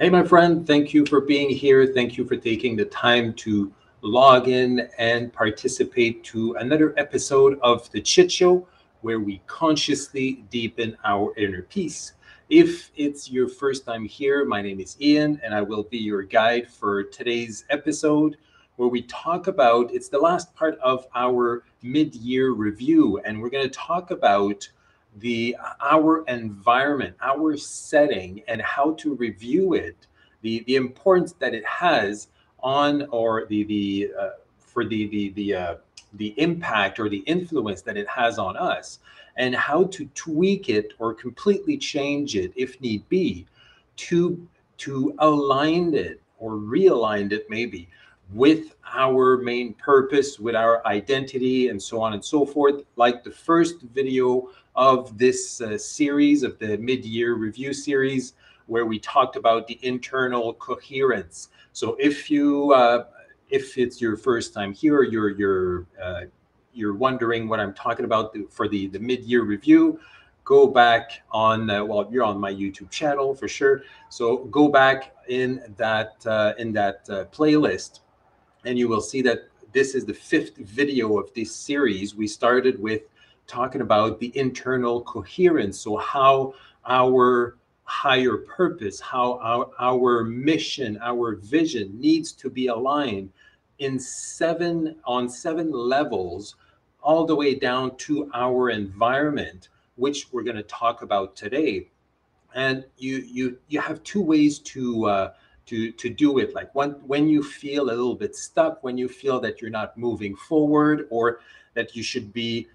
Hey, my friend, thank you for being here. Thank you for taking the time to log in and participate to another episode of The Chit Show, where we consciously deepen our inner peace. If it's your first time here, my name is Ian, and I will be your guide for today's episode, where we talk about it's the last part of our mid year review, and we're going to talk about the our environment, our setting, and how to review it, the the importance that it has on or the the uh, for the the the uh, the impact or the influence that it has on us, and how to tweak it or completely change it if need be, to to align it or realign it maybe with our main purpose, with our identity, and so on and so forth. Like the first video of this uh, series, of the mid year review series, where we talked about the internal coherence. So if you, uh, if it's your first time here, you're, you're, uh, you're wondering what I'm talking about for the, the mid year review, go back on uh, well you're on my youtube channel for sure so go back in that uh, in that uh, playlist and you will see that this is the fifth video of this series we started with talking about the internal coherence. So, how our higher purpose, how our, our mission, our vision needs to be aligned in seven on seven levels, all the way down to our environment, which we're going to talk about today. And you you you have two ways to uh, to to do it. Like when when you feel a little bit stuck, when you feel that you're not moving forward, or that you should be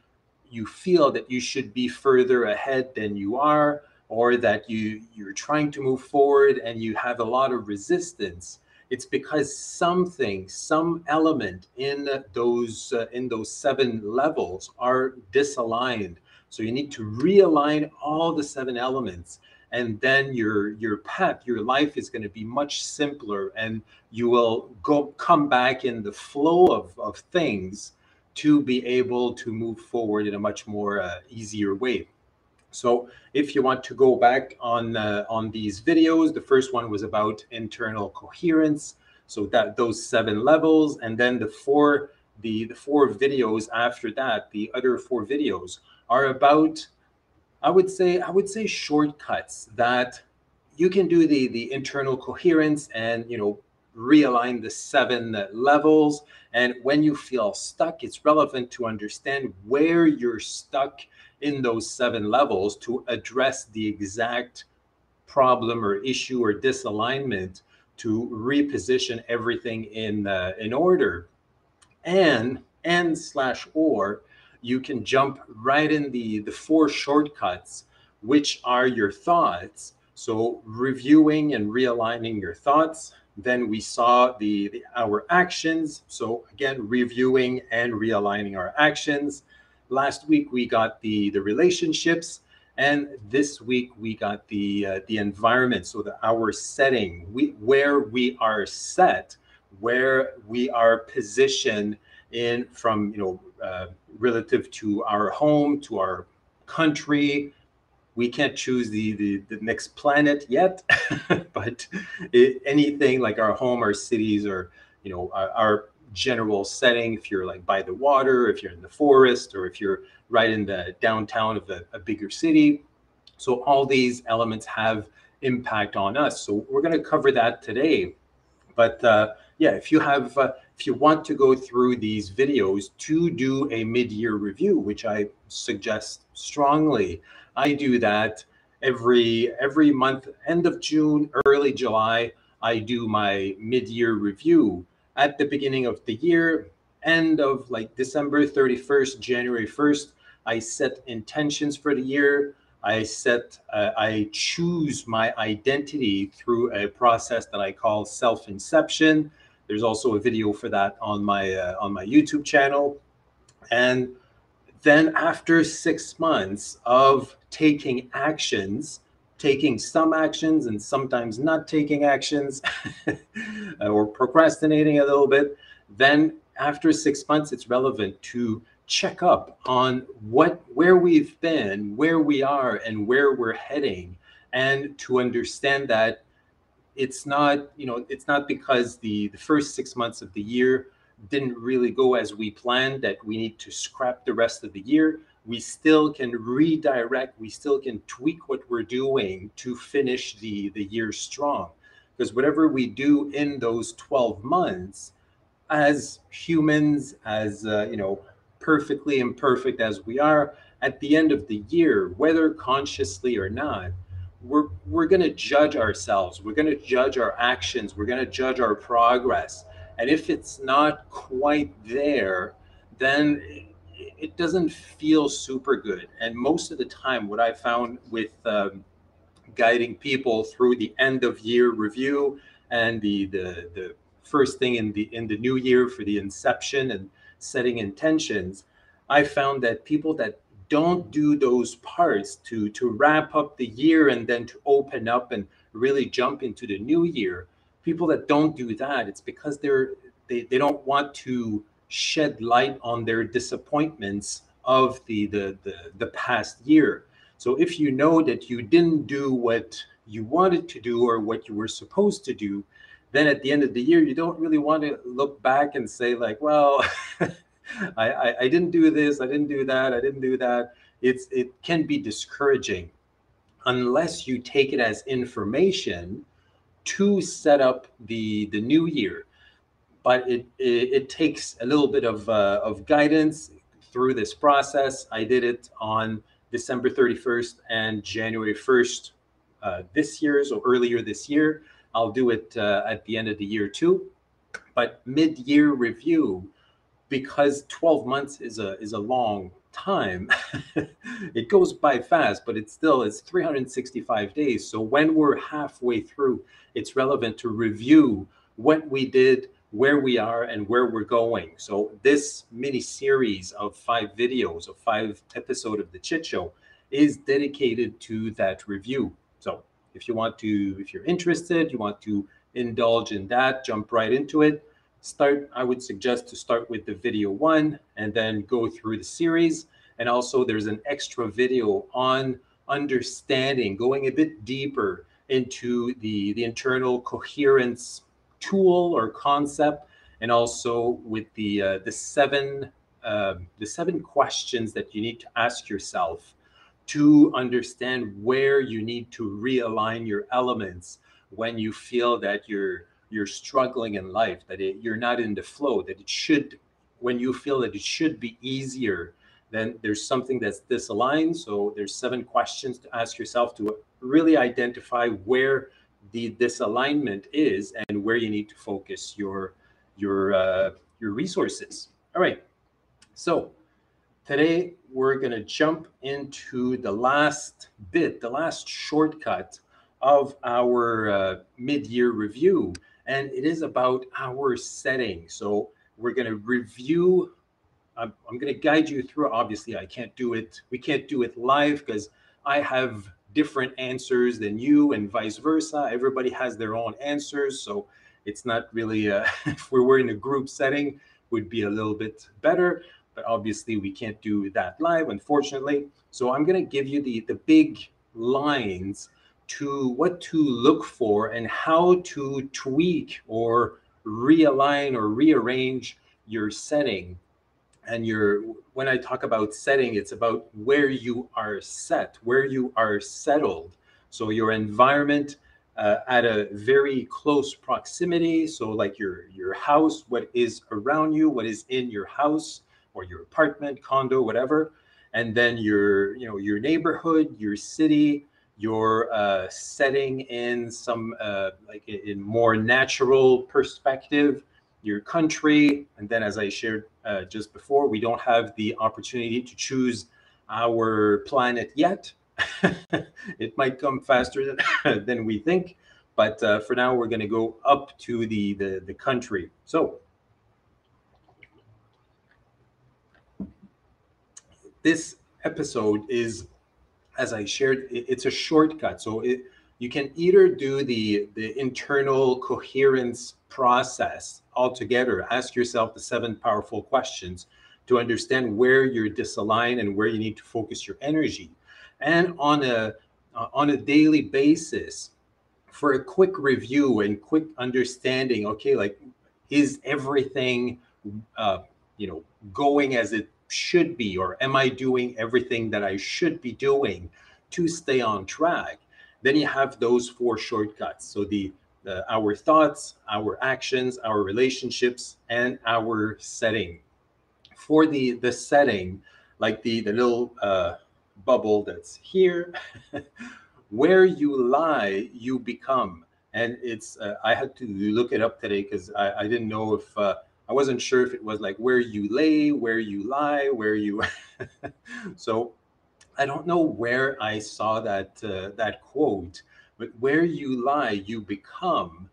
you feel that you should be further ahead than you are or that you you're trying to move forward and you have a lot of resistance it's because something some element in those uh, in those seven levels are disaligned so you need to realign all the seven elements and then your your path your life is going to be much simpler and you will go come back in the flow of, of things to be able to move forward in a much more uh, easier way. So if you want to go back on uh, on these videos, the first one was about internal coherence. So that those seven levels, and then the four the the four videos after that, the other four videos are about, I would say I would say shortcuts that you can do the the internal coherence and you know realign the seven levels. And when you feel stuck, it's relevant to understand where you're stuck in those seven levels to address the exact problem or issue or disalignment to reposition everything in uh, in order and and slash or you can jump right in the the four shortcuts which are your thoughts so reviewing and realigning your thoughts then we saw the, the, our actions. So again, reviewing and realigning our actions. Last week we got the the relationships, and this week we got the uh, the environment. So the our setting, we where we are set, where we are positioned in from you know uh, relative to our home, to our country, we can't choose the the, the next planet yet, but it, anything like our home, our cities, or you know our, our, general setting. If you're like by the water, if you're in the forest, or if you're right in the downtown of a, a bigger city, so all these elements have impact on us. So we're going to cover that today. But uh, yeah, if you have uh, if you want to go through these videos to do a mid-year review, which I suggest strongly, I do that every every month, end of June, early July. I do my mid-year review at the beginning of the year, end of like December 31st, January 1st. I set intentions for the year. I set, uh, I choose my identity through a process that I call self-inception. There's also a video for that on my uh, on my YouTube channel, and then after six months of taking actions, taking some actions and sometimes not taking actions or procrastinating a little bit, then after six months, it's relevant to check up on what where we've been, where we are, and where we're heading, and to understand that it's not you know it's not because the the first six months of the year didn't really go as we planned that we need to scrap the rest of the year. We still can redirect we still can tweak what we're doing to finish the the year strong. Because whatever we do in those 12 months as humans as uh, you know perfectly imperfect as we are at the end of the year whether consciously or not we're we're going to judge ourselves we're going to judge our actions we're going to judge our progress. And if it's not quite there then it doesn't feel super good. And most of the time what i found with um, guiding people through the end of year review and the, the the first thing in the in the new year for the inception and setting intentions i found that people that don't do those parts to to wrap up the year and then to open up and really jump into the new year. People that don't do that it's because they're they, they don't want to shed light on their disappointments of the, the the the past year. So if you know that you didn't do what you wanted to do or what you were supposed to do then at the end of the year you don't really want to look back and say like well I, I, I didn't do this, I didn't do that, I didn't do that. It's it can be discouraging unless you take it as information to set up the the new year. But it it, it takes a little bit of uh, of guidance through this process. I did it on December 31st and January 1st uh, this year, so earlier this year. I'll do it uh, at the end of the year too. But mid year review because 12 months is a is a long time it goes by fast but it's still it's 365 days. So when we're halfway through it's relevant to review what we did where we are and where we're going. So this mini series of five videos of five episode of the chit show is dedicated to that review. So if you want to if you're interested you want to indulge in that jump right into it start i would suggest to start with the video one and then go through the series. And also there's an extra video on understanding going a bit deeper into the the internal coherence tool or concept and also with the uh, the seven uh, the seven questions that you need to ask yourself to understand where you need to realign your elements when you feel that you're you're struggling in life, that it, you're not in the flow, that it should, when you feel that it should be easier, then there's something that's disaligned. So there's seven questions to ask yourself to really identify where the disalignment is and where you need to focus your your uh, your resources. All right. So today we're going to jump into the last bit, the last shortcut of our uh, mid-year review and it is about our setting. So we're going to review. I'm, I'm going to guide you through. Obviously, I can't do it. We can't do it live because I have different answers than you, and vice versa. Everybody has their own answers, so it's not really. Uh, if we were in a group setting, would be a little bit better. But obviously, we can't do that live, unfortunately. So I'm going to give you the the big lines to what to look for and how to tweak or realign or rearrange your setting. And your when i talk about setting it's about where you are set where you are settled. So your environment uh, at a very close proximity so like your your house what is around you what is in your house or your apartment condo whatever. And then your you know your neighborhood your city you're uh, setting in some uh, like in more natural perspective your country. And then as i shared uh, just before we don't have the opportunity to choose our planet yet. It might come faster than, than we think but uh, for now we're going to go up to the, the the country. So this episode is as I shared, it's a shortcut. So it, you can either do the, the internal coherence process altogether, ask yourself the seven powerful questions to understand where you're disaligned and where you need to focus your energy. And on a, on a daily basis, for a quick review and quick understanding. Okay, like is everything, uh, you know, going as it should be, or am I doing everything that I should be doing to stay on track? Then you have those four shortcuts. So the, the our thoughts, our actions, our relationships, and our setting. For the the setting, like the the little uh, bubble that's here, where you lie, you become. And it's uh, I had to look it up today because I, I didn't know if uh, I wasn't sure if it was like where you lay, where you lie, where you. so I don't know where I saw that uh, that quote, but where you lie, you become.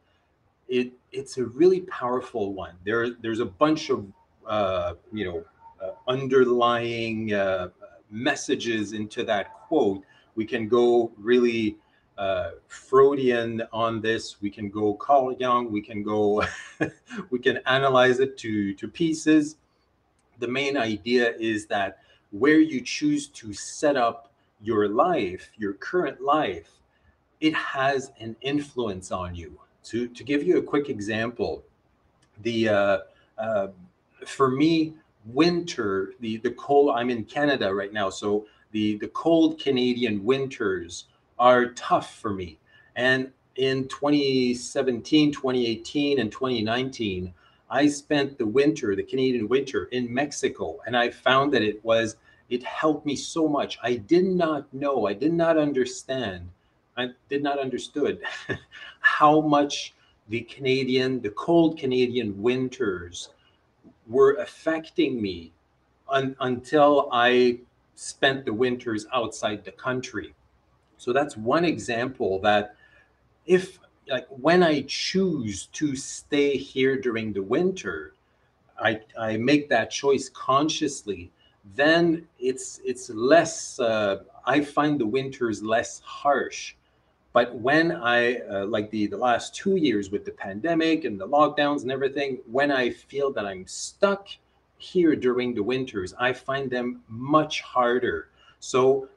It it's a really powerful one. There there's a bunch of uh, you know uh, underlying uh, messages into that quote. We can go really uh, Freudian on this. We can go Carl Jung. We can go, we can analyze it to to pieces. The main idea is that where you choose to set up your life, your current life, it has an influence on you. To to give you a quick example, the uh, uh, for me winter the the cold. I'm in Canada right now, so the the cold Canadian winters are tough for me. And in 2017, 2018, and 2019, I spent the winter, the Canadian winter in Mexico, and I found that it was, it helped me so much. I did not know, I did not understand, I did not understood how much the Canadian, the cold Canadian winters were affecting me un, until I spent the winters outside the country. So that's one example that if like when I choose to stay here during the winter, I, I make that choice consciously, then it's it's less. Uh, I find the winters less harsh. But when I uh, like the the last two years with the pandemic and the lockdowns and everything, when I feel that I'm stuck here during the winters, I find them much harder. So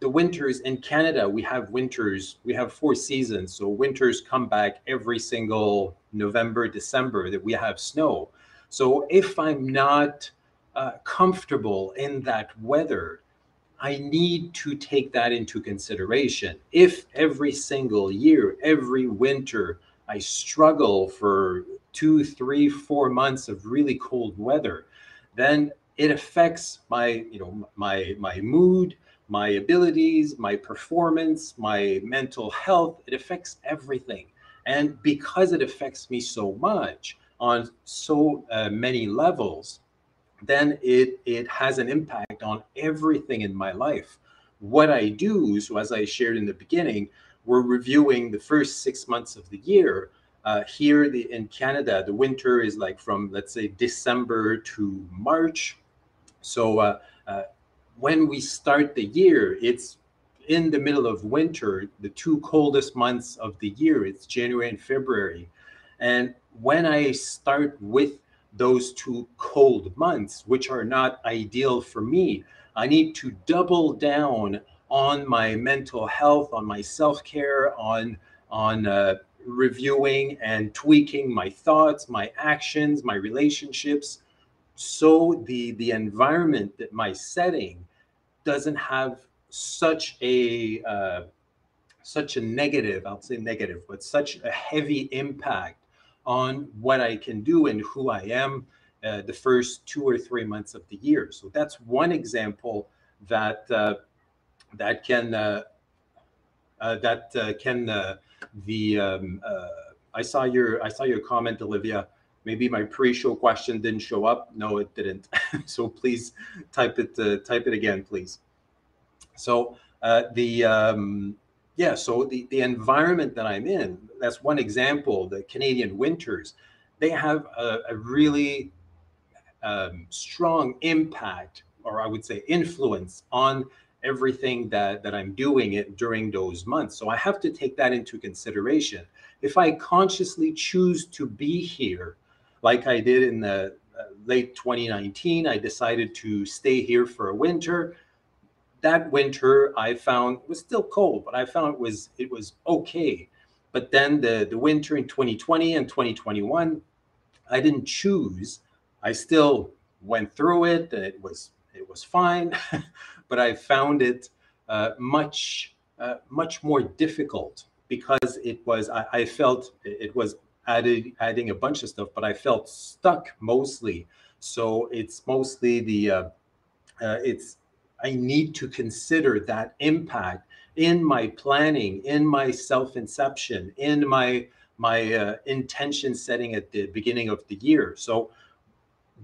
the winters in Canada, we have winters, we have four seasons. So winters come back every single November, December that we have snow. So if I'm not uh, comfortable in that weather, I need to take that into consideration. If every single year, every winter, I struggle for two, three, four months of really cold weather, then it affects my, you know, my my mood, my abilities, my performance, my mental health. It affects everything. And because it affects me so much on so uh, many levels, then it, it has an impact on everything in my life. What I do, so as I shared in the beginning, we're reviewing the first six months of the year. Uh, here the, in Canada, the winter is like from, let's say, December to March. So uh, uh, when we start the year, it's in the middle of winter, the two coldest months of the year. It's January and February. And when I start with those two cold months, which are not ideal for me, I need to double down on my mental health, on my self care, on on uh, reviewing and tweaking my thoughts, my actions, my relationships, so the the environment that my setting doesn't have such a uh, such a negative i'll say negative but such a heavy impact on what i can do and who i am uh, the first two or three months of the year. So that's one example that uh, that can uh, uh, that uh, can the um, i saw your i saw your comment olivia maybe my pre-show question didn't show up. No, it didn't. so please type it uh, type it again, please. So uh, the um, yeah, so the the environment that I'm in, that's one example. The Canadian winters, they have a, a really um, strong impact, or I would say influence on everything that that I'm doing it during those months. So I have to take that into consideration. If I consciously choose to be here like I did in the uh, late 2019, I decided to stay here for a winter. That winter I found was still cold, but I found it was it was okay. But then the, the winter in 2020 and 2021, I didn't choose. I still went through it and it was it was fine, but I found it uh, much uh, much more difficult because it was I, I, felt it was added adding a bunch of stuff, but I felt stuck mostly. So it's mostly the uh, uh, it's I need to consider that impact in my planning, in my self inception, in my my uh, intention setting at the beginning of the year. So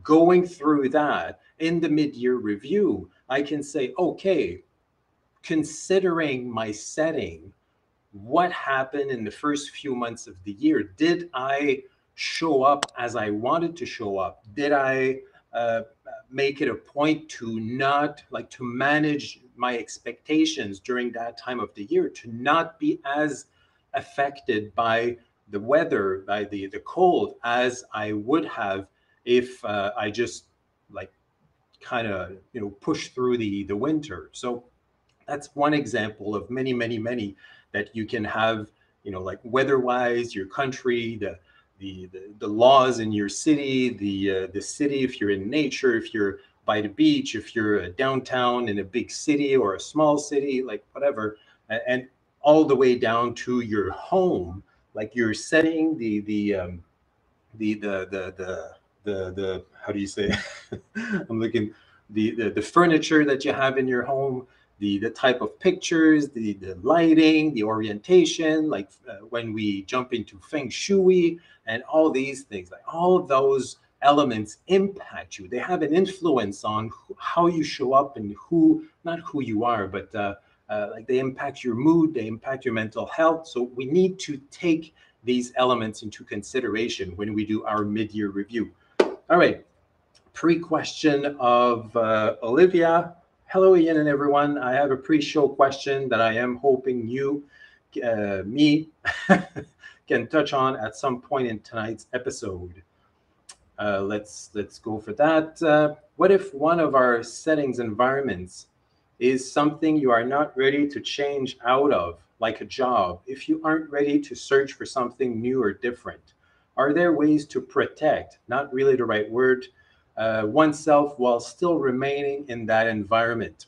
going through that in the mid-year review, I can say, okay, considering my setting, what happened in the first few months of the year? Did I show up as I wanted to show up? Did I uh, make it a point to not like to manage my expectations during that time of the year to not be as affected by the weather by the the cold as i would have if uh, i just like kind of you know push through the the winter so that's one example of many many many that you can have you know like weather wise your country the the, the, laws in your city, the uh, the city if you're in nature, if you're by the beach, if you're downtown in a big city or a small city, like whatever, and all the way down to your home, like you're setting the the um, the the the the the, the how do you say? I'm looking the, the the furniture that you have in your home, the the type of pictures, the the lighting, the orientation, like uh, when we jump into feng shui and all these things, like all those elements impact you. They have an influence on how you show up and who, not who you are, but uh, uh, like they impact your mood, they impact your mental health. So we need to take these elements into consideration when we do our mid-year review. All right, pre-question of uh, Olivia. Hello, Ian and everyone. I have a pre-show question that I am hoping you, uh, me, can touch on at some point in tonight's episode. Uh, let's let's go for that. Uh, what if one of our settings environments is something you are not ready to change out of, like a job? If you aren't ready to search for something new or different, are there ways to protect? Not really the right word uh, oneself while still remaining in that environment?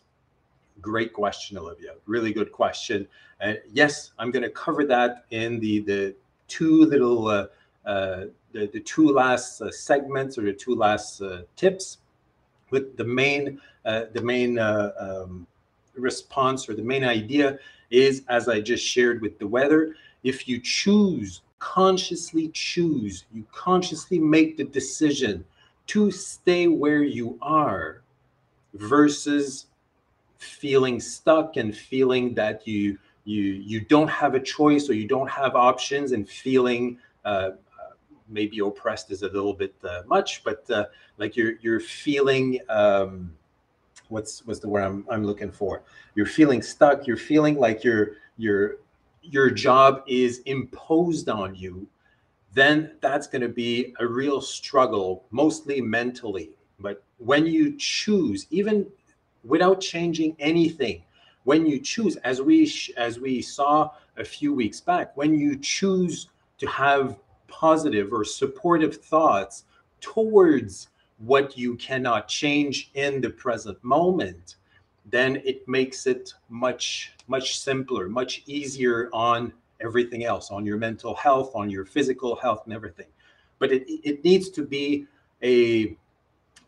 Great question, Olivia. Really good question. And yes, I'm going to cover that in the the two little uh, uh, the, the two last uh, segments or the two last uh, tips. With the main uh, the main um, response or the main idea is, as I just shared with the weather, if you choose consciously choose, you consciously make the decision to stay where you are versus feeling stuck and feeling that you you you don't have a choice or you don't have options and feeling uh, maybe oppressed is a little bit uh, much but uh, like you're you're feeling um, what's what's the word I'm, I'm looking for? You're feeling stuck. You're feeling like your your your job is imposed on you then that's going to be a real struggle, mostly mentally. But when you choose, even without changing anything, when you choose, as we as we saw a few weeks back, when you choose to have positive or supportive thoughts towards what you cannot change in the present moment, then it makes it much much simpler, much easier on everything else on your mental health, on your physical health, and everything. But it, it needs to be a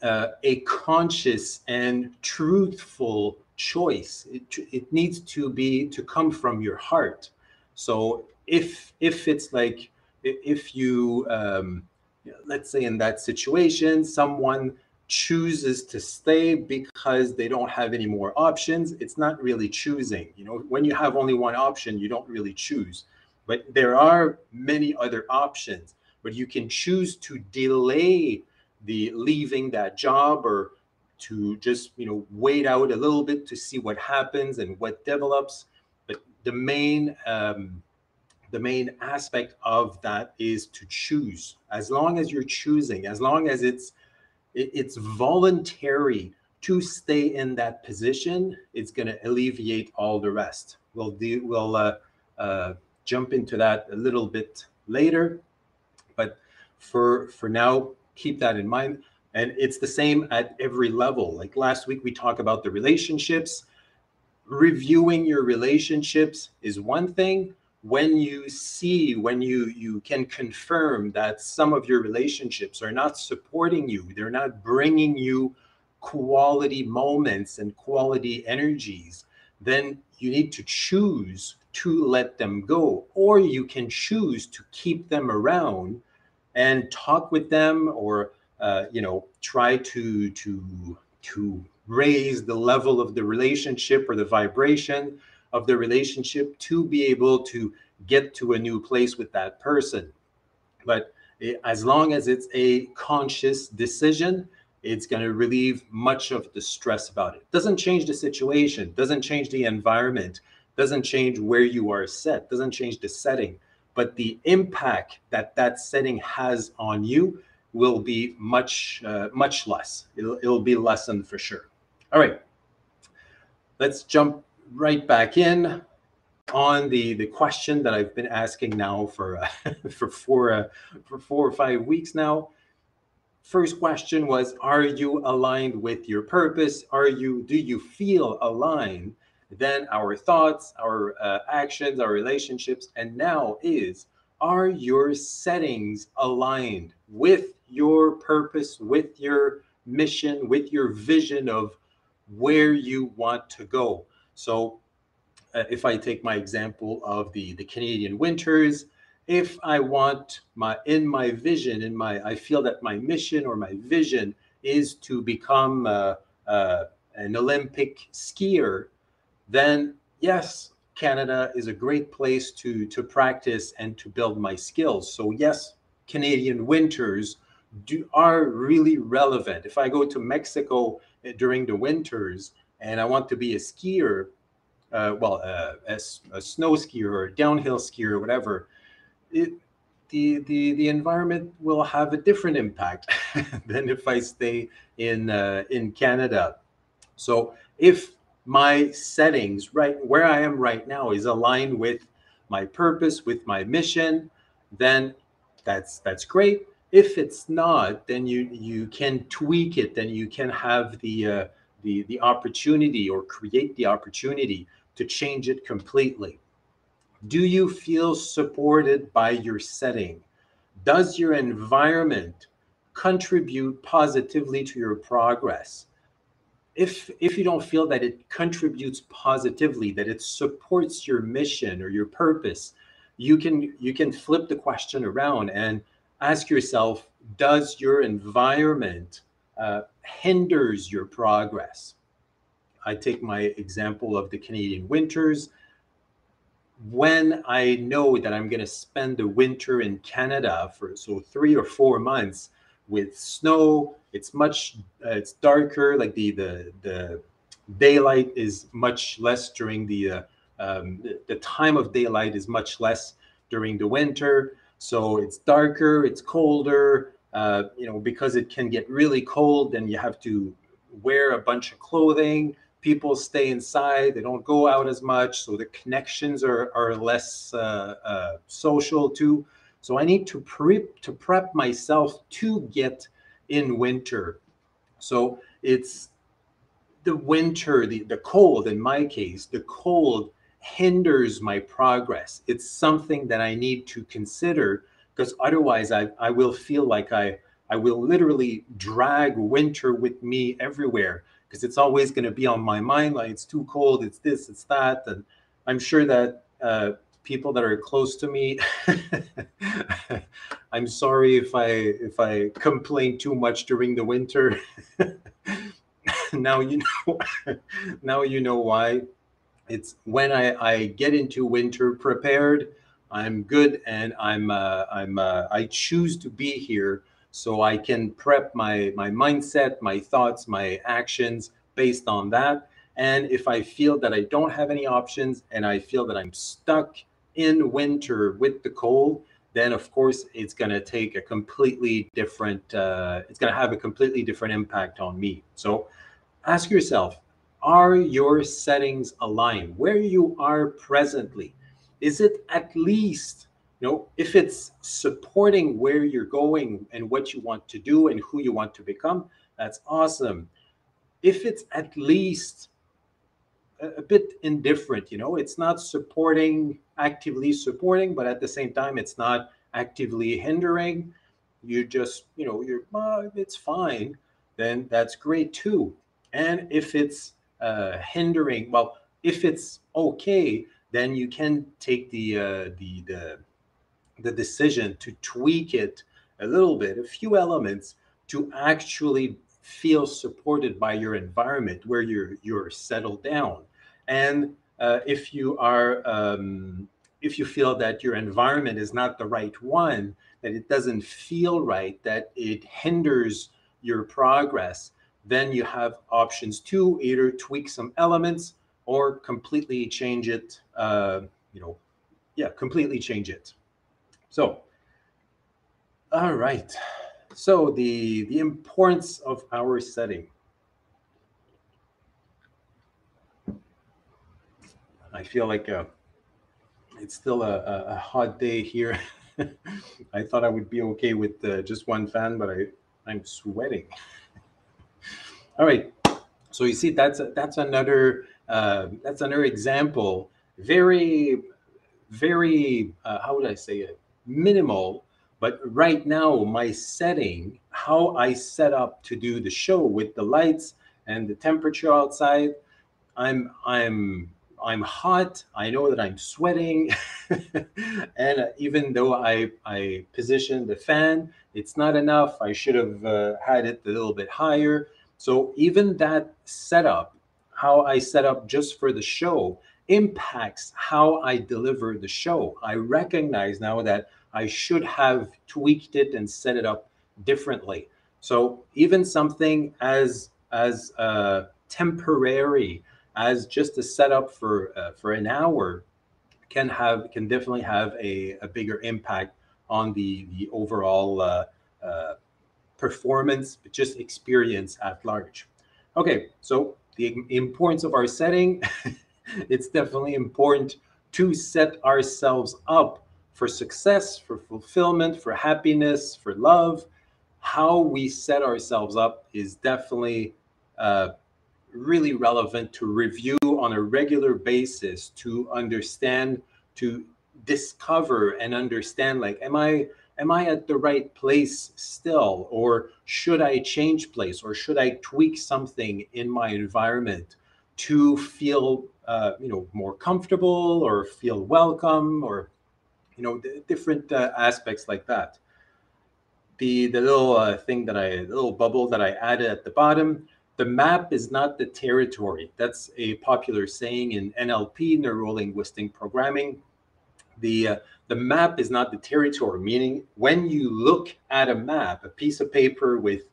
uh, a conscious and truthful choice. It, it needs to be to come from your heart. So if if it's like if you um, let's say in that situation someone chooses to stay because they don't have any more options it's not really choosing. You know when you have only one option you don't really choose. But there are many other options. But you can choose to delay the leaving that job or to just you know wait out a little bit to see what happens and what develops. But the main um, the main aspect of that is to choose. As long as you're choosing as long as it's it's voluntary to stay in that position. It's going to alleviate all the rest. We'll do. We'll uh, uh, jump into that a little bit later. But for for now, keep that in mind. And it's the same at every level. Like last week, we talked about the relationships. Reviewing your relationships is one thing. When you see, when you you can confirm that some of your relationships are not supporting you, they're not bringing you quality moments and quality energies, then you need to choose to let them go, or you can choose to keep them around and talk with them, or uh, you know, try to to to raise the level of the relationship or the vibration of the relationship to be able to get to a new place with that person. But as long as it's a conscious decision, it's going to relieve much of the stress about it. Doesn't change the situation, doesn't change the environment, doesn't change where you are set, doesn't change the setting, but the impact that that setting has on you will be much uh, much less. It'll, it'll be lessened for sure. All right, let's jump right back in on the the question that I've been asking now for uh, for four uh, for four or five weeks now. First question was are you aligned with your purpose? Are you do you feel aligned? Then our thoughts our uh, actions our relationships and now is are your settings aligned with your purpose with your mission with your vision of where you want to go so uh, if i take my example of the the canadian winters if I want my in my vision, in my I feel that my mission or my vision is to become uh, uh, an Olympic skier, then yes, Canada is a great place to to practice and to build my skills. So yes, Canadian winters do are really relevant. If I go to Mexico uh, during the winters and I want to be a skier, uh, well, uh, a, a snow skier or downhill skier or whatever, it the the the environment will have a different impact than if I stay in uh, in Canada. So if my settings right where I am right now is aligned with my purpose, with my mission, then that's that's great. If it's not, then you you can tweak it. Then you can have the uh, the the opportunity or create the opportunity to change it completely. Do you feel supported by your setting? Does your environment contribute positively to your progress? If, if you don't feel that it contributes positively, that it supports your mission or your purpose, you can you can flip the question around and ask yourself, does your environment uh, hinders your progress? I take my example of the Canadian winters when I know that I'm going to spend the winter in Canada for so three or four months with snow, it's much uh, it's darker. Like the the the daylight is much less during the uh, um, the, the time of daylight is much less during the winter. So it's darker, it's colder. Uh, you know, because it can get really cold, and you have to wear a bunch of clothing. People stay inside they don't go out as much so the connections are, are less uh, uh, social too. So i need to prep to prep myself to get in winter. So it's the winter the, the cold in my case the cold hinders my progress. It's something that i need to consider because otherwise I, I will feel like i i will literally drag winter with me everywhere because it's always going to be on my mind like it's too cold it's this it's that and i'm sure that uh, people that are close to me i'm sorry if i if i complain too much during the winter. Now you know now you know why. It's when i i get into winter prepared i'm good and i'm uh, i'm uh, i choose to be here so I can prep my my mindset, my thoughts, my actions based on that. And if I feel that I don't have any options and I feel that I'm stuck in winter with the cold, then of course it's going to take a completely different, uh, it's going to have a completely different impact on me. So ask yourself, are your settings aligned where you are presently? Is it at least you know if it's supporting where you're going and what you want to do and who you want to become that's awesome. If it's at least a, a bit indifferent you know it's not supporting actively supporting but at the same time it's not actively hindering you just you know you're it's fine then that's great too. And if it's uh, hindering well if it's okay then you can take the uh, the the the decision to tweak it a little bit, a few elements to actually feel supported by your environment where you're you're settled down. And uh, if you are um, if you feel that your environment is not the right one, that it doesn't feel right, that it hinders your progress, then you have options to either tweak some elements or completely change it. Uh, you know, yeah, completely change it. So, all right. So the the importance of our setting. I feel like uh, it's still a, a, hot day here. I thought I would be okay with uh, just one fan, but I I'm sweating. All right. So you see, that's a, that's another uh, that's another example. Very, very. Uh, how would I say it? minimal. But right now, my setting, how I set up to do the show with the lights and the temperature outside, I'm I'm I'm hot. I know that I'm sweating, and even though I I positioned the fan, it's not enough. I should have uh, had it a little bit higher. So even that setup, how I set up just for the show, impacts how I deliver the show. I recognize now that I should have tweaked it and set it up differently. So even something as as uh, temporary as just a setup for uh, for an hour can have can definitely have a, a bigger impact on the the overall uh, uh, performance, just experience at large. Okay, so the importance of our setting, it's definitely important to set ourselves up for success, for fulfillment, for happiness, for love. How we set ourselves up is definitely uh, really relevant to review on a regular basis to understand, to discover and understand like, am I am I at the right place still? Or should I change place? Or should I tweak something in my environment to feel uh, you know more comfortable or feel welcome or you know, different uh, aspects like that. The the little uh, thing that I, little bubble that I added at the bottom, the map is not the territory. That's a popular saying in NLP, neuro linguistic programming. The uh, the map is not the territory, meaning when you look at a map, a piece of paper with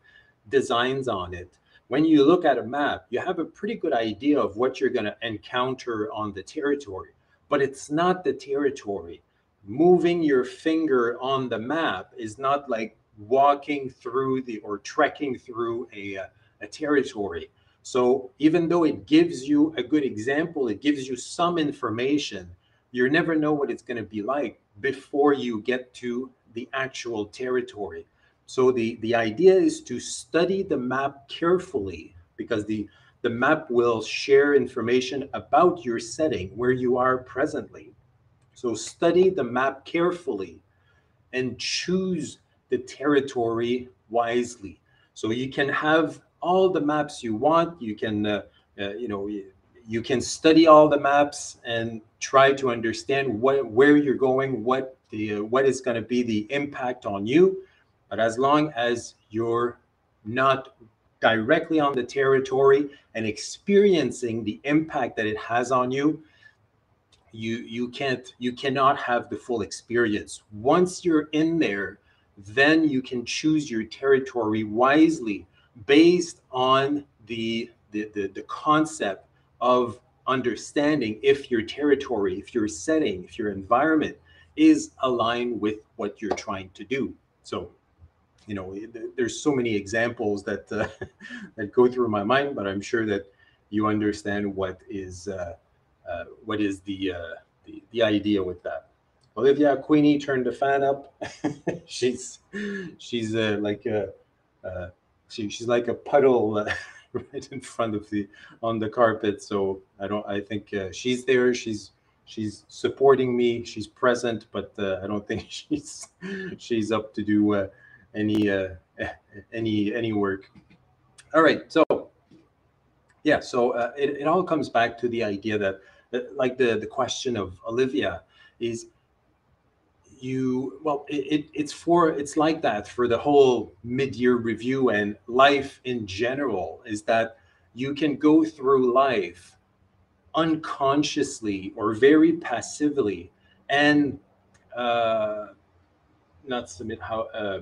designs on it, when you look at a map, you have a pretty good idea of what you're going to encounter on the territory, but it's not the territory moving your finger on the map is not like walking through the or trekking through a, a territory. So even though it gives you a good example, it gives you some information, you never know what it's going to be like before you get to the actual territory. So the, the idea is to study the map carefully because the, the map will share information about your setting where you are presently. So study the map carefully and choose the territory wisely. So you can have all the maps you want. You can, uh, uh, you know, you can study all the maps and try to understand what where you're going, what the what is going to be the impact on you. But as long as you're not directly on the territory and experiencing the impact that it has on you, you you can't you cannot have the full experience once you're in there then you can choose your territory wisely based on the the, the, the concept of understanding if your territory if your setting if your environment is aligned with what you're trying to do so you know there's so many examples that uh, that go through my mind but i'm sure that you understand what is uh, uh, what is the uh, the, the idea with that. Olivia Queenie turned the fan up. she's she's uh, like a uh, she, she's like a puddle right in front of the on the carpet. So I don't. I think uh, she's there. She's she's supporting me. She's present, but uh, I don't think she's she's up to do uh, any any any work. All right. So yeah. So it it all comes back to the idea that, that like the the question of Olivia is you well it, it, it's for it's like that for the whole mid-year review and life in general is that you can go through life unconsciously or very passively and uh not submit how uh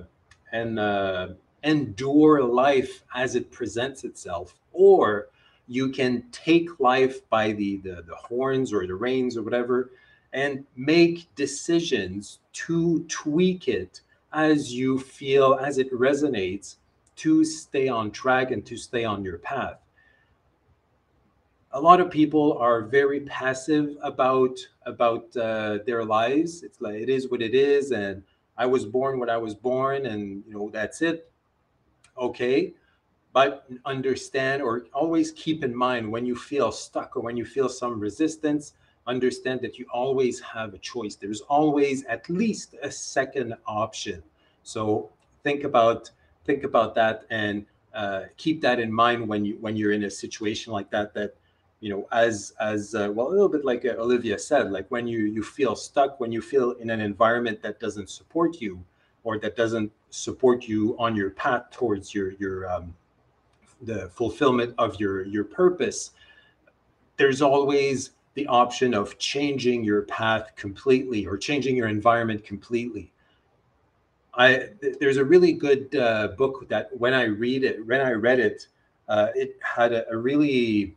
and uh endure life as it presents itself or you can take life by the the, the horns or the reins or whatever and make decisions to tweak it as you feel, as it resonates, to stay on track and to stay on your path. A lot of people are very passive about about uh, their lives. It's like it is what it is, and I was born when I was born, and you know that's it. Okay, but understand or always keep in mind when you feel stuck or when you feel some resistance understand that you always have a choice. There's always at least a second option. So think about think about that and uh, keep that in mind when you when you're in a situation like that. That you know, as as uh, well, a little bit like uh, Olivia said, like when you you feel stuck, when you feel in an environment that doesn't support you or that doesn't support you on your path towards your your um, the fulfillment of your your purpose. There's always the option of changing your path completely or changing your environment completely. I there's a really good uh, book that when I read it, when I read it, uh, it had a, a, really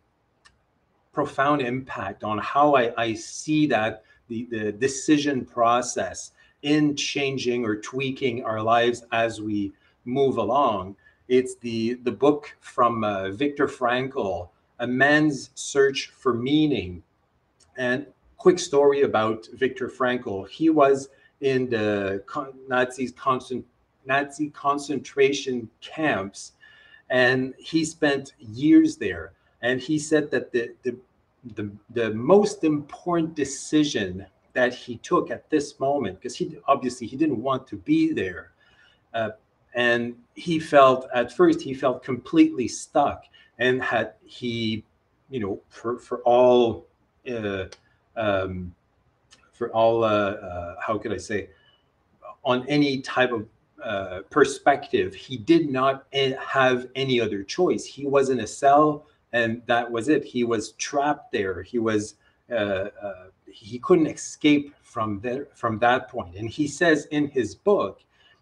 profound impact on how I, I see that the, the decision process in changing or tweaking our lives as we move along. It's the the book from uh, Viktor Frankl, A Man's Search for Meaning and quick story about Viktor Frankl. He was in the Nazis constant Nazi concentration camps, and he spent years there. And he said that the the the, the most important decision that he took at this moment, because he obviously he didn't want to be there, uh, and he felt at first he felt completely stuck, and had he, you know, for for all uh, um, for all, uh, uh, how could I say, on any type of uh, perspective, he did not have any other choice. He was in a cell, and that was it. He was trapped there. He was he couldn't escape from there from that point. And he says in his book,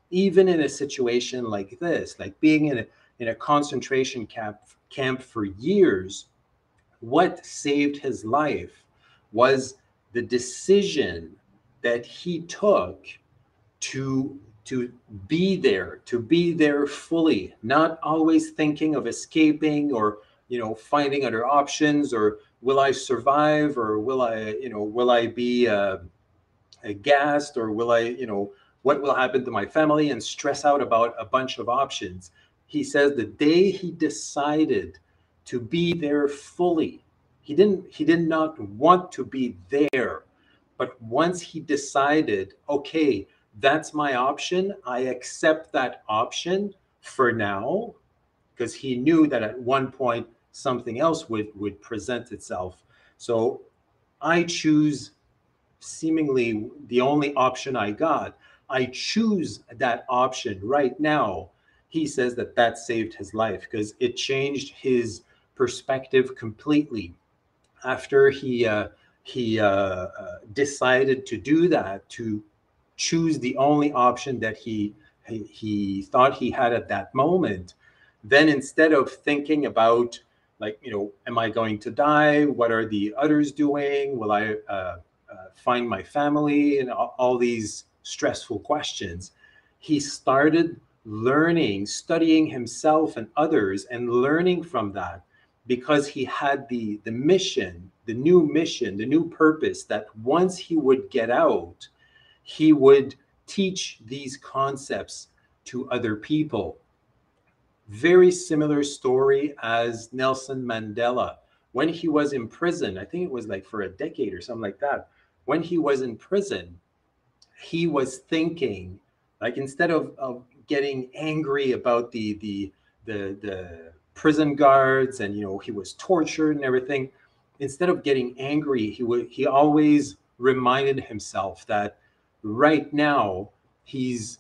even in a situation like this, like being in a in a concentration camp camp for years, what saved his life was the decision that he took to to be there to be there fully not always thinking of escaping or you know finding other options or will i survive or will i you know will i be uh, gassed or will i you know what will happen to my family and stress out about a bunch of options. He says the day he decided to be there fully. He didn't he did not want to be there but once he decided okay that's my option i accept that option for now because he knew that at one point something else would would present itself. So i choose seemingly the only option i got. I choose that option right now. He says that that saved his life because it changed his perspective completely after he uh, he uh, uh, decided to do that to choose the only option that he, he thought he had at that moment. Then instead of thinking about like you know am i going to die? What are the others doing? Will i uh, uh, find my family? And all, all these stressful questions. He started learning studying himself and others and learning from that because he had the the mission the new mission the new purpose that once he would get out he would teach these concepts to other people. Very similar story as nelson mandela. When he was in prison i think it was like for a decade or something like that when he was in prison he was thinking like instead of, of getting angry about the the the the prison guards and you know he was tortured and everything. Instead of getting angry he would he always reminded himself that right now he's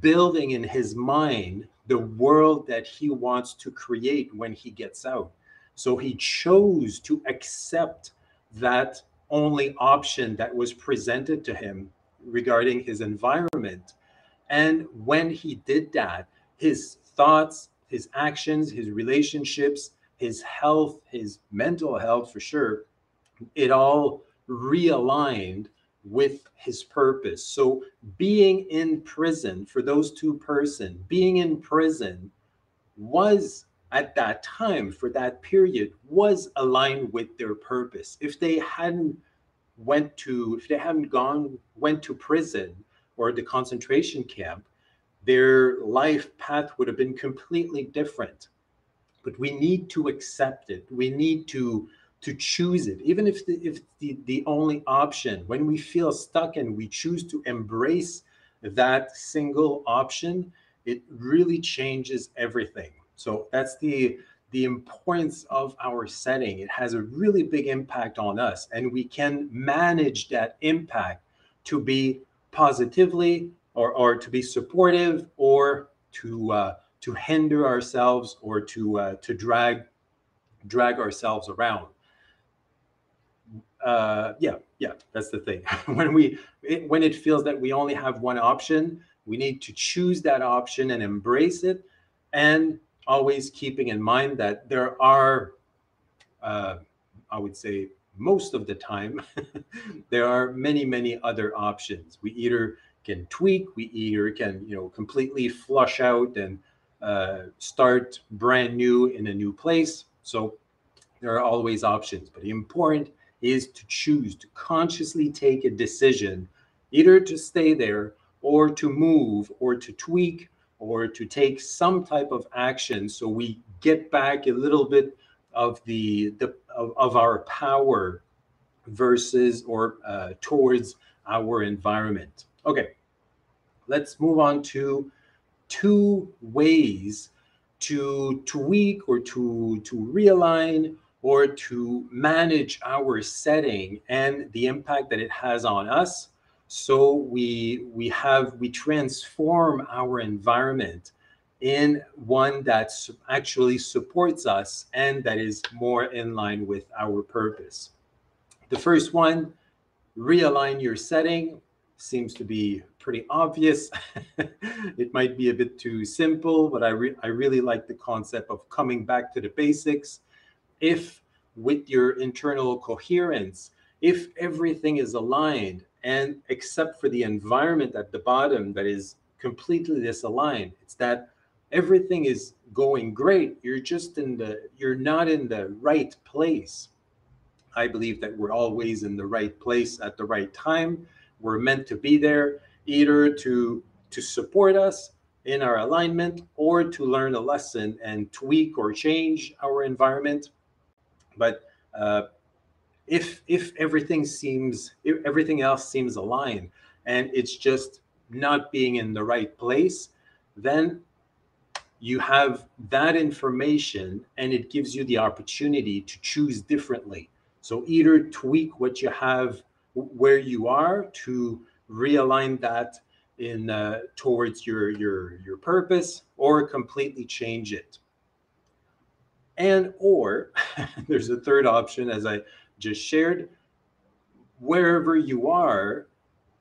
building in his mind the world that he wants to create when he gets out. So he chose to accept that only option that was presented to him regarding his environment. And when he did that his thoughts his actions, his relationships, his health, his mental health for sure, it all realigned with his purpose. So being in prison for those two person, being in prison was at that time for that period was aligned with their purpose. If they hadn't went to if they hadn't gone went to prison or the concentration camp, their life path would have been completely different. But we need to accept it. We need to to choose it. Even if the, if the, the only option when we feel stuck and we choose to embrace that single option it really changes everything. So that's the the importance of our setting. It has a really big impact on us and we can manage that impact to be positively or, or to be supportive or to uh, to hinder ourselves or to uh, to drag drag ourselves around. Uh, yeah, yeah, that's the thing. when we it, when it feels that we only have one option, we need to choose that option and embrace it, and always keeping in mind that there are, uh, I would say, most of the time, there are many many other options. We either can tweak. We either can, you know, completely flush out and uh, start brand new in a new place. So there are always options, but important is to choose to consciously take a decision, either to stay there or to move or to tweak or to take some type of action so we get back a little bit of the, the of, of our power versus or uh, towards our environment. Okay, let's move on to two ways to tweak or to, to realign or to manage our setting and the impact that it has on us. So we we have we transform our environment in one that actually supports us and that is more in line with our purpose. The first one realign your setting seems to be pretty obvious. it might be a bit too simple, but I, re- I really like the concept of coming back to the basics. If with your internal coherence, if everything is aligned, and except for the environment at the bottom that is completely disaligned, it's that everything is going great. You're just in the, you're not in the right place. I believe that we're always in the right place at the right time we're meant to be there either to to support us in our alignment or to learn a lesson and tweak or change our environment. But uh, if if everything seems if everything else seems aligned and it's just not being in the right place, then you have that information and it gives you the opportunity to choose differently. So either tweak what you have where you are to realign that in uh, towards your your your purpose or completely change it. And or there's a third option as i just shared. Wherever you are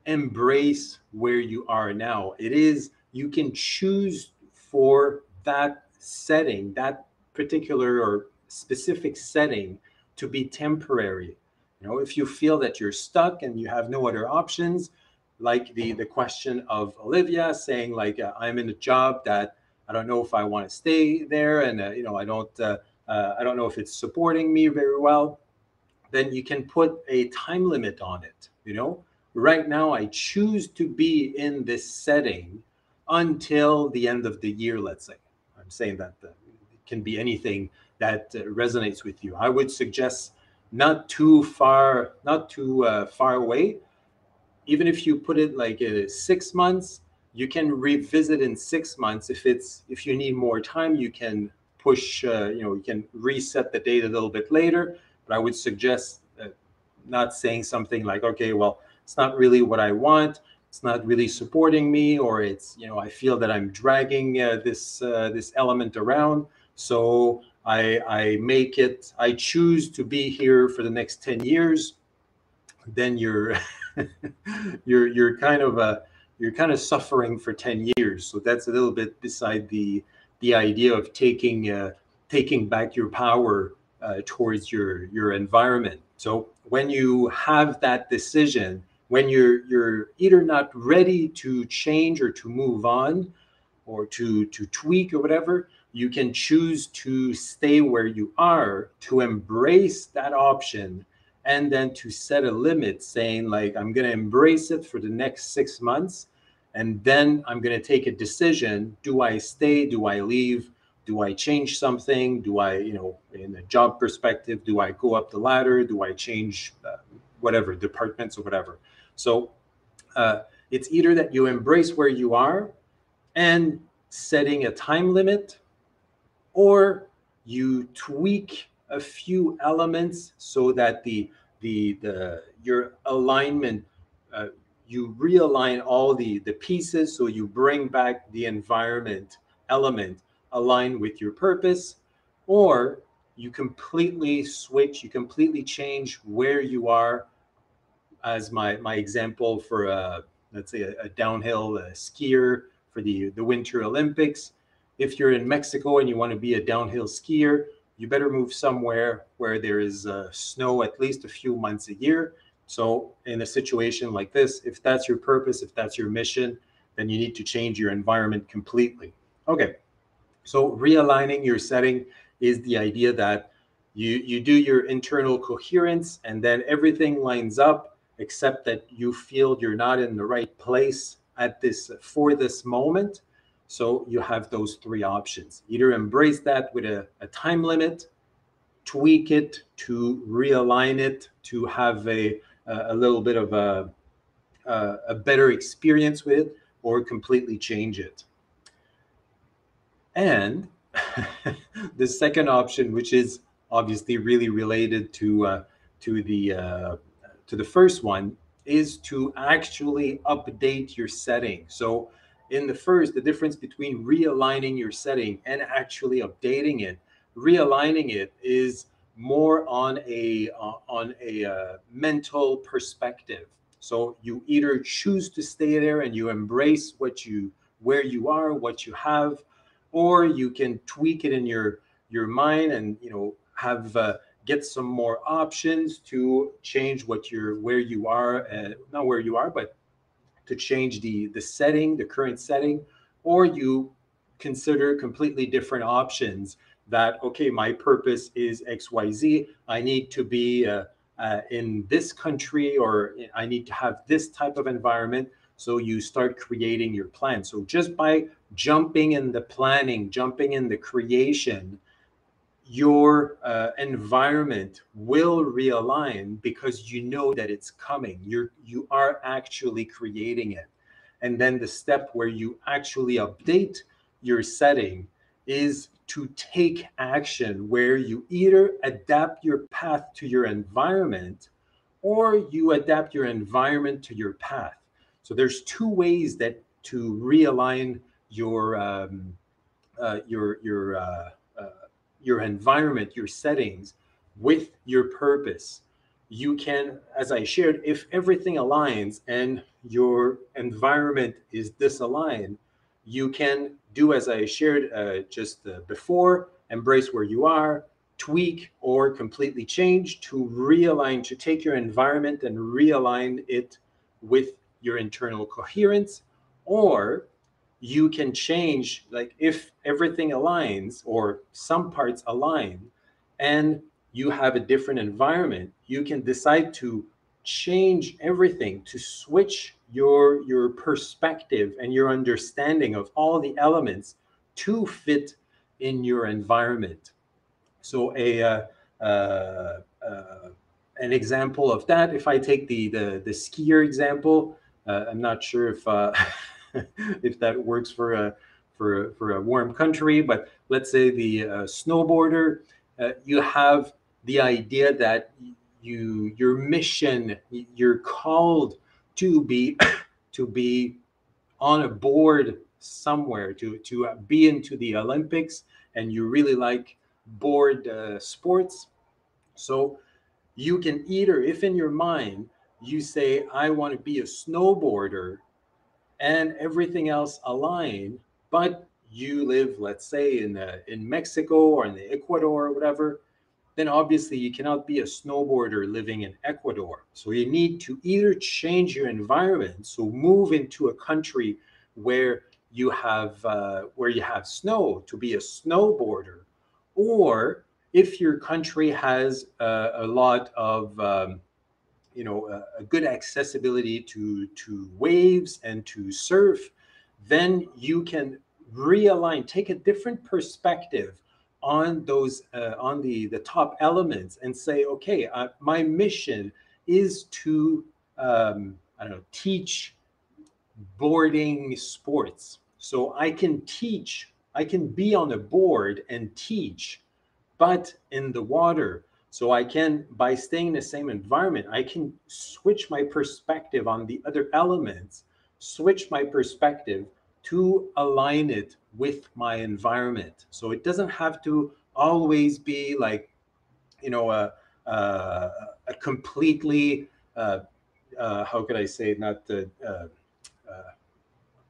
embrace where you are now. It is you can choose for that setting that particular or specific setting to be temporary you know, if you feel that you're stuck and you have no other options, like the the question of Olivia saying like uh, I'm in a job that I don't know if I want to stay there, and uh, you know I don't uh, uh, I don't know if it's supporting me very well, then you can put a time limit on it. You know, right now I choose to be in this setting until the end of the year, let's say. I'm saying that uh, it can be anything that uh, resonates with you. I would suggest not too far, not too uh, far away. Even if you put it like uh, six months, you can revisit in six months. If it's if you need more time, you can push. Uh, you know, you can reset the date a little bit later. But I would suggest uh, not saying something like, "Okay, well, it's not really what I want." it's not really supporting me or it's you know i feel that i'm dragging uh, this uh, this element around so i i make it i choose to be here for the next 10 years. Then you're you're you're kind of a you're kind of suffering for 10 years. So that's a little bit beside the the idea of taking uh, taking back your power uh, towards your your environment. So when you have that decision when you're you're either not ready to change or to move on or to to tweak or whatever you can choose to stay where you are to embrace that option and then to set a limit saying like i'm going to embrace it for the next 6 months and then i'm going to take a decision. Do i stay? Do i leave? Do i change something? Do i you know in a job perspective do i go up the ladder? Do i change uh, whatever departments or whatever? So uh, it's either that you embrace where you are and setting a time limit, or you tweak a few elements so that the the the your alignment uh, you realign all the the pieces so you bring back the environment element aligned with your purpose or you completely switch you completely change where you are as my my example for a let's say a, a downhill a skier for the the Winter Olympics. If you're in Mexico and you want to be a downhill skier, you better move somewhere where there is uh, snow at least a few months a year. So in a situation like this, if that's your purpose, if that's your mission, then you need to change your environment completely. Okay. So realigning your setting is the idea that you you do your internal coherence and then everything lines up except that you feel you're not in the right place at this for this moment. So you have those three options. Either embrace that with a, a time limit, tweak it to realign it to have a, a little bit of a, a, better experience with it, or completely change it. And the second option, which is obviously really related to uh, to the uh, to the first one is to actually update your setting. So in the first, the difference between realigning your setting and actually updating it, realigning it is more on a uh, on a uh, mental perspective. So you either choose to stay there and you embrace what you where you are, what you have, or you can tweak it in your your mind and you know have uh, get some more options to change what you're where you are uh, not where you are but to change the the setting the current setting or you consider completely different options that okay my purpose is xyz i need to be uh, uh, in this country or i need to have this type of environment. So you start creating your plan. So just by jumping in the planning jumping in the creation your uh, environment will realign because you know that it's coming. You're you are actually creating it. And then the step where you actually update your setting is to take action where you either adapt your path to your environment or you adapt your environment to your path. So there's two ways that to realign your um, uh, your your uh, your environment, your settings with your purpose. You can, as I shared, if everything aligns and your environment is disaligned, you can do as I shared uh, just uh, before, embrace where you are, tweak or completely change to realign, to take your environment and realign it with your internal coherence, or you can change like if everything aligns or some parts align and you have a different environment, you can decide to change everything, to switch your your perspective and your understanding of all the elements to fit in your environment. So a uh, uh, uh, an example of that, if I take the the, the skier example, uh, I'm not sure if uh, if that works for a for for a warm country, but let's say the uh, snowboarder, you have the idea that you your mission, you're called to be to be on a board somewhere to to be into the Olympics, and you really like board uh, sports, so you can either, if in your mind you say, I want to be a snowboarder and everything else align, but you live, let's say, in uh, in Mexico or in the Ecuador or whatever, then obviously you cannot be a snowboarder living in Ecuador. So you need to either change your environment, so move into a country where you have uh, where you have snow to be a snowboarder, or if your country has uh, a lot of um, you know a, a, good accessibility to to waves and to surf then you can realign take a different perspective on those uh, on the the top elements and say okay uh, my mission is to um, i don't know teach boarding sports so i can teach i can be on a board and teach but in the water. So I can, by staying in the same environment, I can switch my perspective on the other elements, switch my perspective to align it with my environment. So it doesn't have to always be like, you know, a, a, a completely, uh, uh, how could I say, not the uh, uh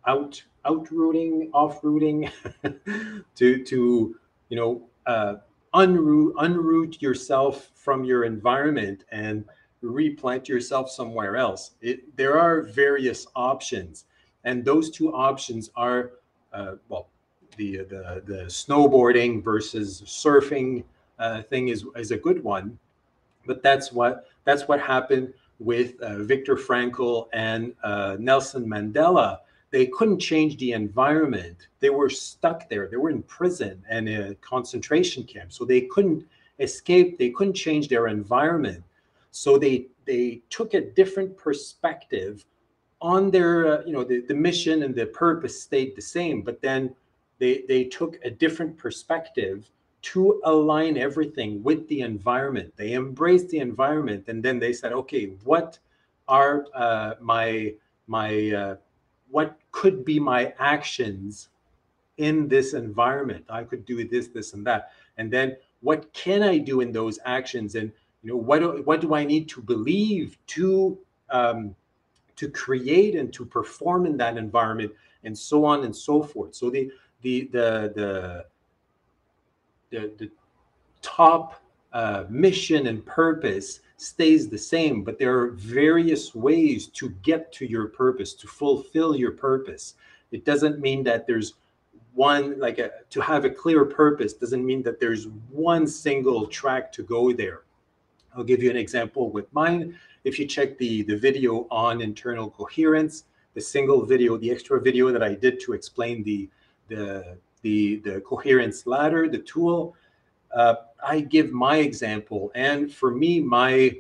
out outrooting, off rooting, to to you know uh, unroot unroot yourself from your environment and replant yourself somewhere else. It, there are various options, and those two options are uh, well, the the the snowboarding versus surfing uh, thing is is a good one, but that's what that's what happened with uh, Viktor Frankl and uh, Nelson Mandela they couldn't change the environment. They were stuck there. They were in prison and in a concentration camp. So they couldn't escape. They couldn't change their environment. So they they took a different perspective on their uh, you know the, the mission and the purpose stayed the same, but then they they took a different perspective to align everything with the environment. They embraced the environment and then they said, okay, what are uh, my my uh, what could be my actions in this environment? I could do this this and that. And then what can i do in those actions? And you know what do, what do i need to believe to um, to create and to perform in that environment? And so on and so forth. So the the the the the, the top uh, mission and purpose stays the same, but there are various ways to get to your purpose, to fulfill your purpose. It doesn't mean that there's one, like a, to have a clear purpose, doesn't mean that there's one single track to go there. I'll give you an example with mine. If you check the, the video on internal coherence, the single video, the extra video that I did to explain the, the, the, the coherence ladder, the tool, uh, I give my example, and for me, my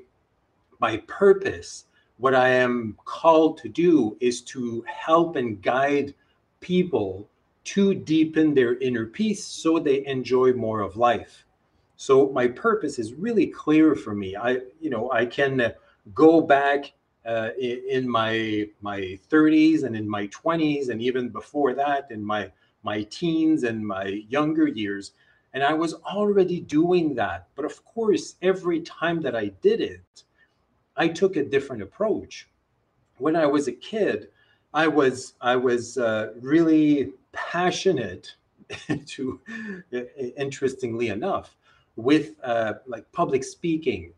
my purpose, what I am called to do, is to help and guide people to deepen their inner peace, so they enjoy more of life. So my purpose is really clear for me. I, you know, I can go back uh, in my my 30s and in my 20s and even before that in my my teens and my younger years and I was already doing that. But of course, every time that I did it, I took a different approach. When I was a kid, I was I was uh, really passionate to interestingly enough with uh, like public speaking.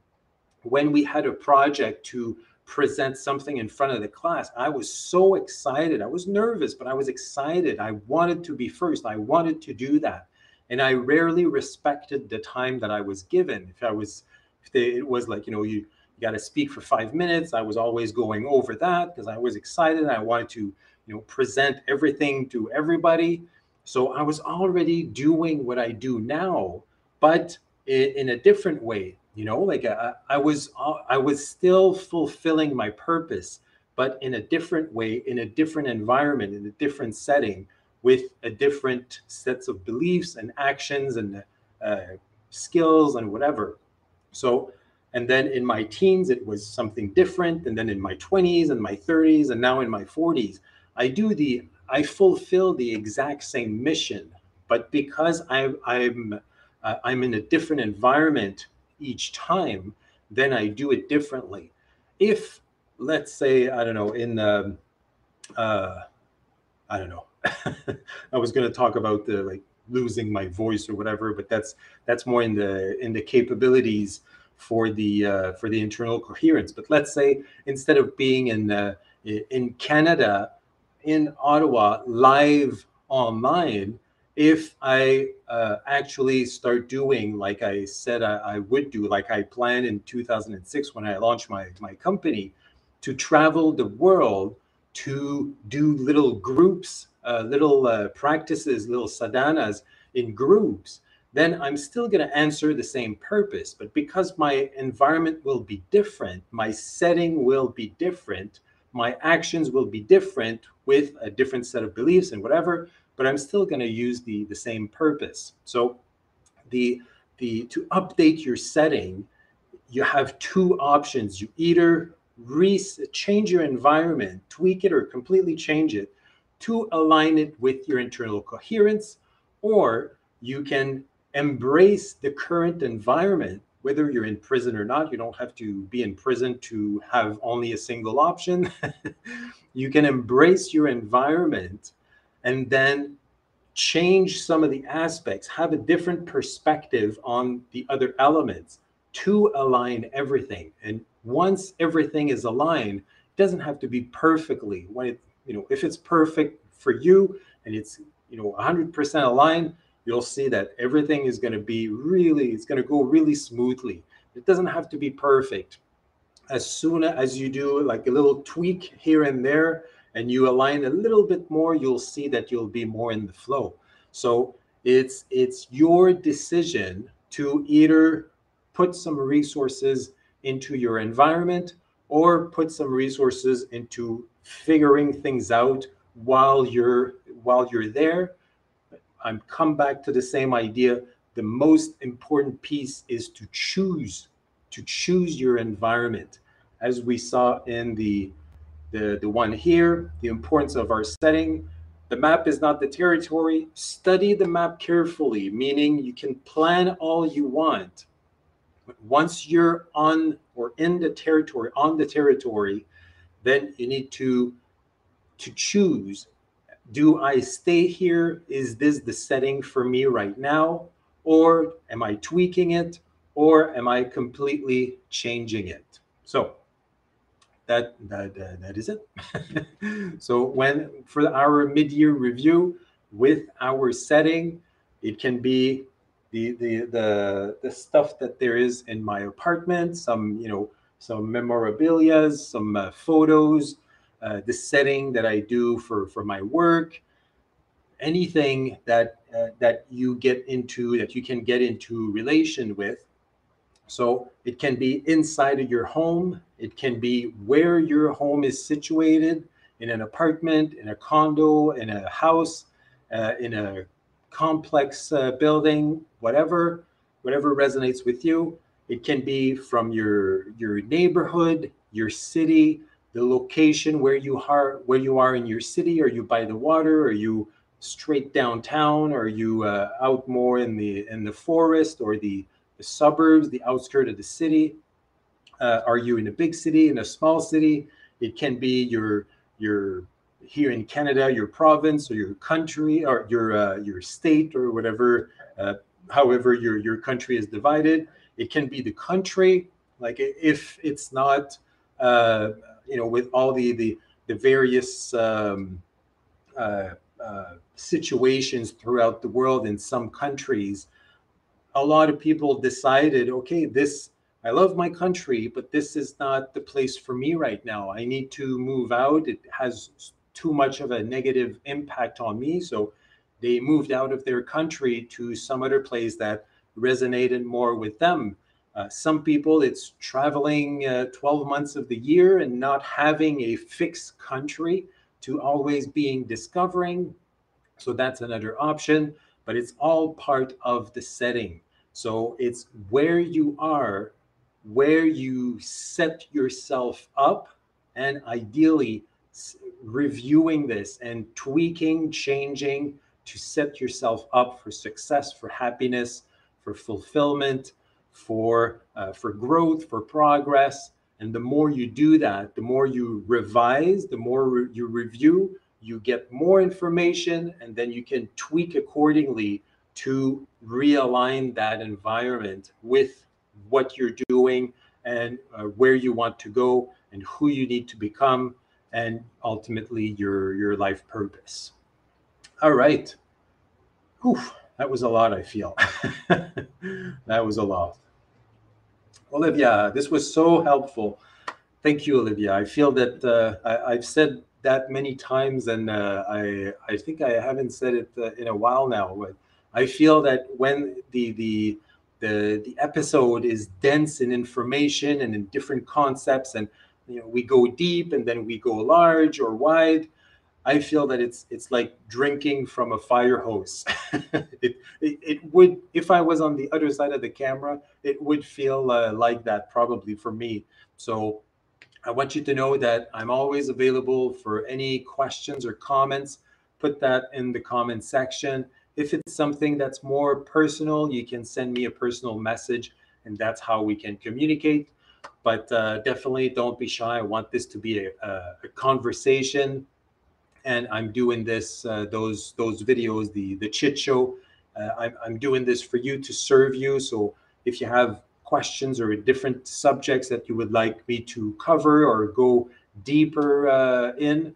When we had a project to present something in front of the class i was so excited. I was nervous but i was excited. I wanted to be first. I wanted to do that and I rarely respected the time that I was given. If I was, if they, it was like you know you you got to speak for five minutes, I was always going over that because I was excited. I wanted to you know present everything to everybody. So I was already doing what I do now, but in, in a different way. You know, like I, I was uh, I was still fulfilling my purpose, but in a different way, in a different environment, in a different setting with a different sets of beliefs and actions and uh, skills and whatever. So, and then in my teens, it was something different. And then in my 20s and my 30s, and now in my 40s, I do the, I fulfill the exact same mission. But because I'm, I'm, uh, I'm in a different environment each time, then I do it differently. If, let's say, I don't know, in the, uh, I don't know, I was going to talk about the like losing my voice or whatever, but that's that's more in the in the capabilities for the uh, for the internal coherence. But let's say instead of being in uh, in Canada, in Ottawa, live online, if I uh, actually start doing like I said I, I, would do, like I planned in 2006 when I launched my my company, to travel the world to do little groups uh, little uh, practices, little sadhanas in groups, then I'm still going to answer the same purpose. But because my environment will be different, my setting will be different, my actions will be different with a different set of beliefs and whatever, but I'm still going to use the, the same purpose. So the the to update your setting, you have two options. You either re- change your environment, tweak it, or completely change it to align it with your internal coherence, or you can embrace the current environment, whether you're in prison or not. You don't have to be in prison to have only a single option. you can embrace your environment and then change some of the aspects, have a different perspective on the other elements to align everything. And once everything is aligned, it doesn't have to be perfectly. When it you know, if it's perfect for you and it's, you know, 100% aligned, you'll see that everything is going to be really, it's going to go really smoothly. It doesn't have to be perfect. As soon as you do like a little tweak here and there, and you align a little bit more, you'll see that you'll be more in the flow. So it's it's your decision to either put some resources into your environment or put some resources into figuring things out while you're while you're there. I'm come back to the same idea. The most important piece is to choose to choose your environment. As we saw in the the, the one here the importance of our setting. The map is not the territory. Study the map carefully meaning you can plan all you want but once you're on or in the territory on the territory then you need to to choose do I stay here? Is this the setting for me right now? Or am I tweaking it? Or am I completely changing it? So that that uh, that is it. so when for our mid-year review with our setting, it can be the the the the stuff that there is in my apartment, some you know some memorabilia, some uh, photos, uh, the setting that I do for for my work, anything that uh, that you get into that you can get into relation with. So it can be inside of your home. It can be where your home is situated in an apartment, in a condo, in a house, uh, in a complex uh, building, whatever, whatever resonates with you. It can be from your your neighborhood, your city, the location where you are where you are in your city. Are you by the water? Are you straight downtown? Are you uh, out more in the in the forest or the, the suburbs the outskirts of the city? Uh, are you in a big city in a small city? It can be your your here in canada your province or your country or your uh, your state or whatever uh, however your your country is divided it can be the country like if it's not uh, you know, with all the the the various um, uh, uh, situations throughout the world in some countries, a lot of people decided, okay, this I love my country, but this is not the place for me right now. I need to move out. It has too much of a negative impact on me. So they moved out of their country to some other place that resonated more with them. Uh, some people, it's traveling uh, 12 months of the year and not having a fixed country to always being discovering. So that's another option, but it's all part of the setting. So it's where you are where you set yourself up and ideally reviewing this and tweaking, changing to set yourself up for success, for happiness, for fulfillment, for uh, for growth, for progress. And the more you do that, the more you revise, the more re- you review, you get more information, and then you can tweak accordingly to realign that environment with what you're doing and uh, where you want to go and who you need to become and ultimately your your life purpose. All right. That was a lot i feel. That was a lot. Olivia this was so helpful. Thank you olivia. I feel that uh, I, have said that many times and uh, i i think i haven't said it uh, in a while now but i feel that when the the the the episode is dense in information and in different concepts and you know we go deep and then we go large or wide i feel that it's it's like drinking from a fire hose. It, it, it would if i was on the other side of the camera it would feel uh, like that probably for me. So i want you to know that i'm always available for any questions or comments. Put that in the comment section. If it's something that's more personal, you can send me a personal message, and that's how we can communicate. But uh, definitely don't be shy. I want this to be a, a, conversation, and I'm doing this uh, those those videos, the the chit show. Uh, I'm, I'm doing this for you to serve you. So if you have questions or different subjects that you would like me to cover or go deeper uh, in,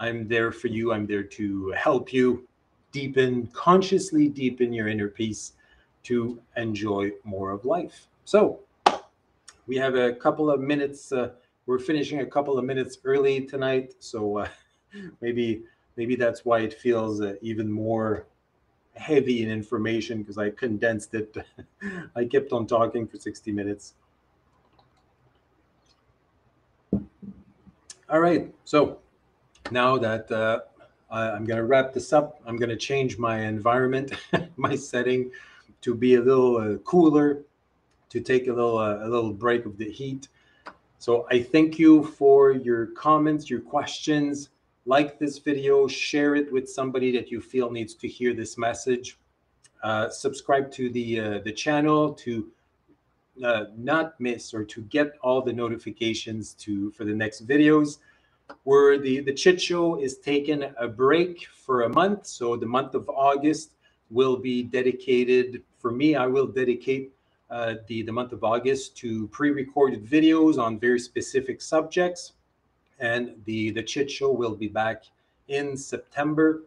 I'm there for you. I'm there to help you deepen, consciously deepen your inner peace to enjoy more of life. So, we have a couple of minutes. Uh, we're finishing a couple of minutes early tonight, so uh, maybe maybe that's why it feels uh, even more heavy in information because I condensed it. I kept on talking for 60 minutes. All right, so now that uh, I'm going to wrap this up. I'm going to change my environment, my setting to be a little uh, cooler, to take a little uh, a little break of the heat. So I thank you for your comments, your questions. Like this video, share it with somebody that you feel needs to hear this message. Uh, subscribe to the uh, the channel to uh, not miss or to get all the notifications to for the next videos where the, the chit show is taking a break for a month. So the month of August will be dedicated, for me, I will dedicate uh, the, the month of August to pre-recorded videos on very specific subjects. And the, the chit show will be back in September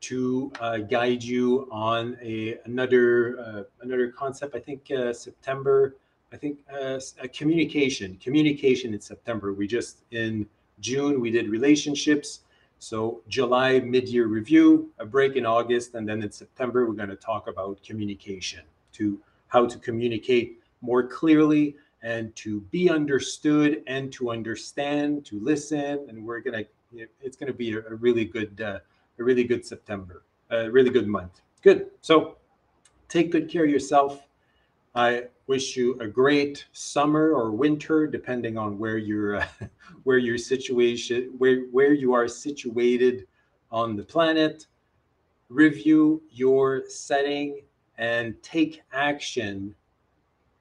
to uh, guide you on a another uh, another concept. I think uh, September. I think uh, communication. Communication in September. We just in June, we did relationships. So July mid-year review, a break in August, and then in September we're going to talk about communication, to how to communicate more clearly and to be understood and to understand, to listen, and we're to it's to be a, a really good uh, a really good September, a really good month. Good. So take good care of yourself. I wish you a great summer or winter, depending on where you're, uh, where your situation, where where you are situated on the planet. Review your setting and take action.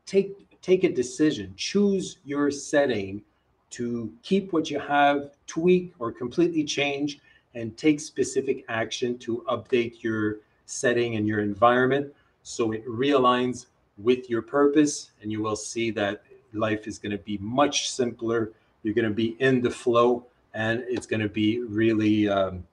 Take take a decision. Choose your setting to keep what you have, tweak or completely change, and take specific action to update your setting and your environment so it realigns with your purpose, and you will see that life is going to be much simpler. You're going to be in the flow, and it's going to be really, um,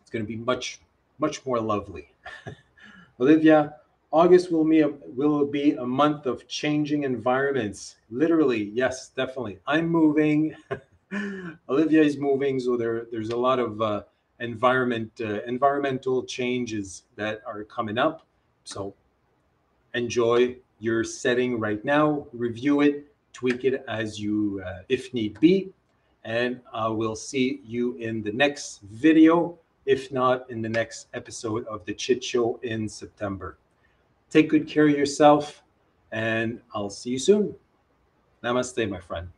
it's going to be much, much more lovely. Olivia, August will be, a, will be a month of changing environments. Literally, yes, definitely. I'm moving. Olivia is moving, so there, there's a lot of uh, environment, uh, environmental changes that are coming up. So enjoy your setting right now, review it, tweak it as you, uh, if need be, and I will see you in the next video, if not in the next episode of the Chit Show in September. Take good care of yourself, and I'll see you soon. Namaste, my friend.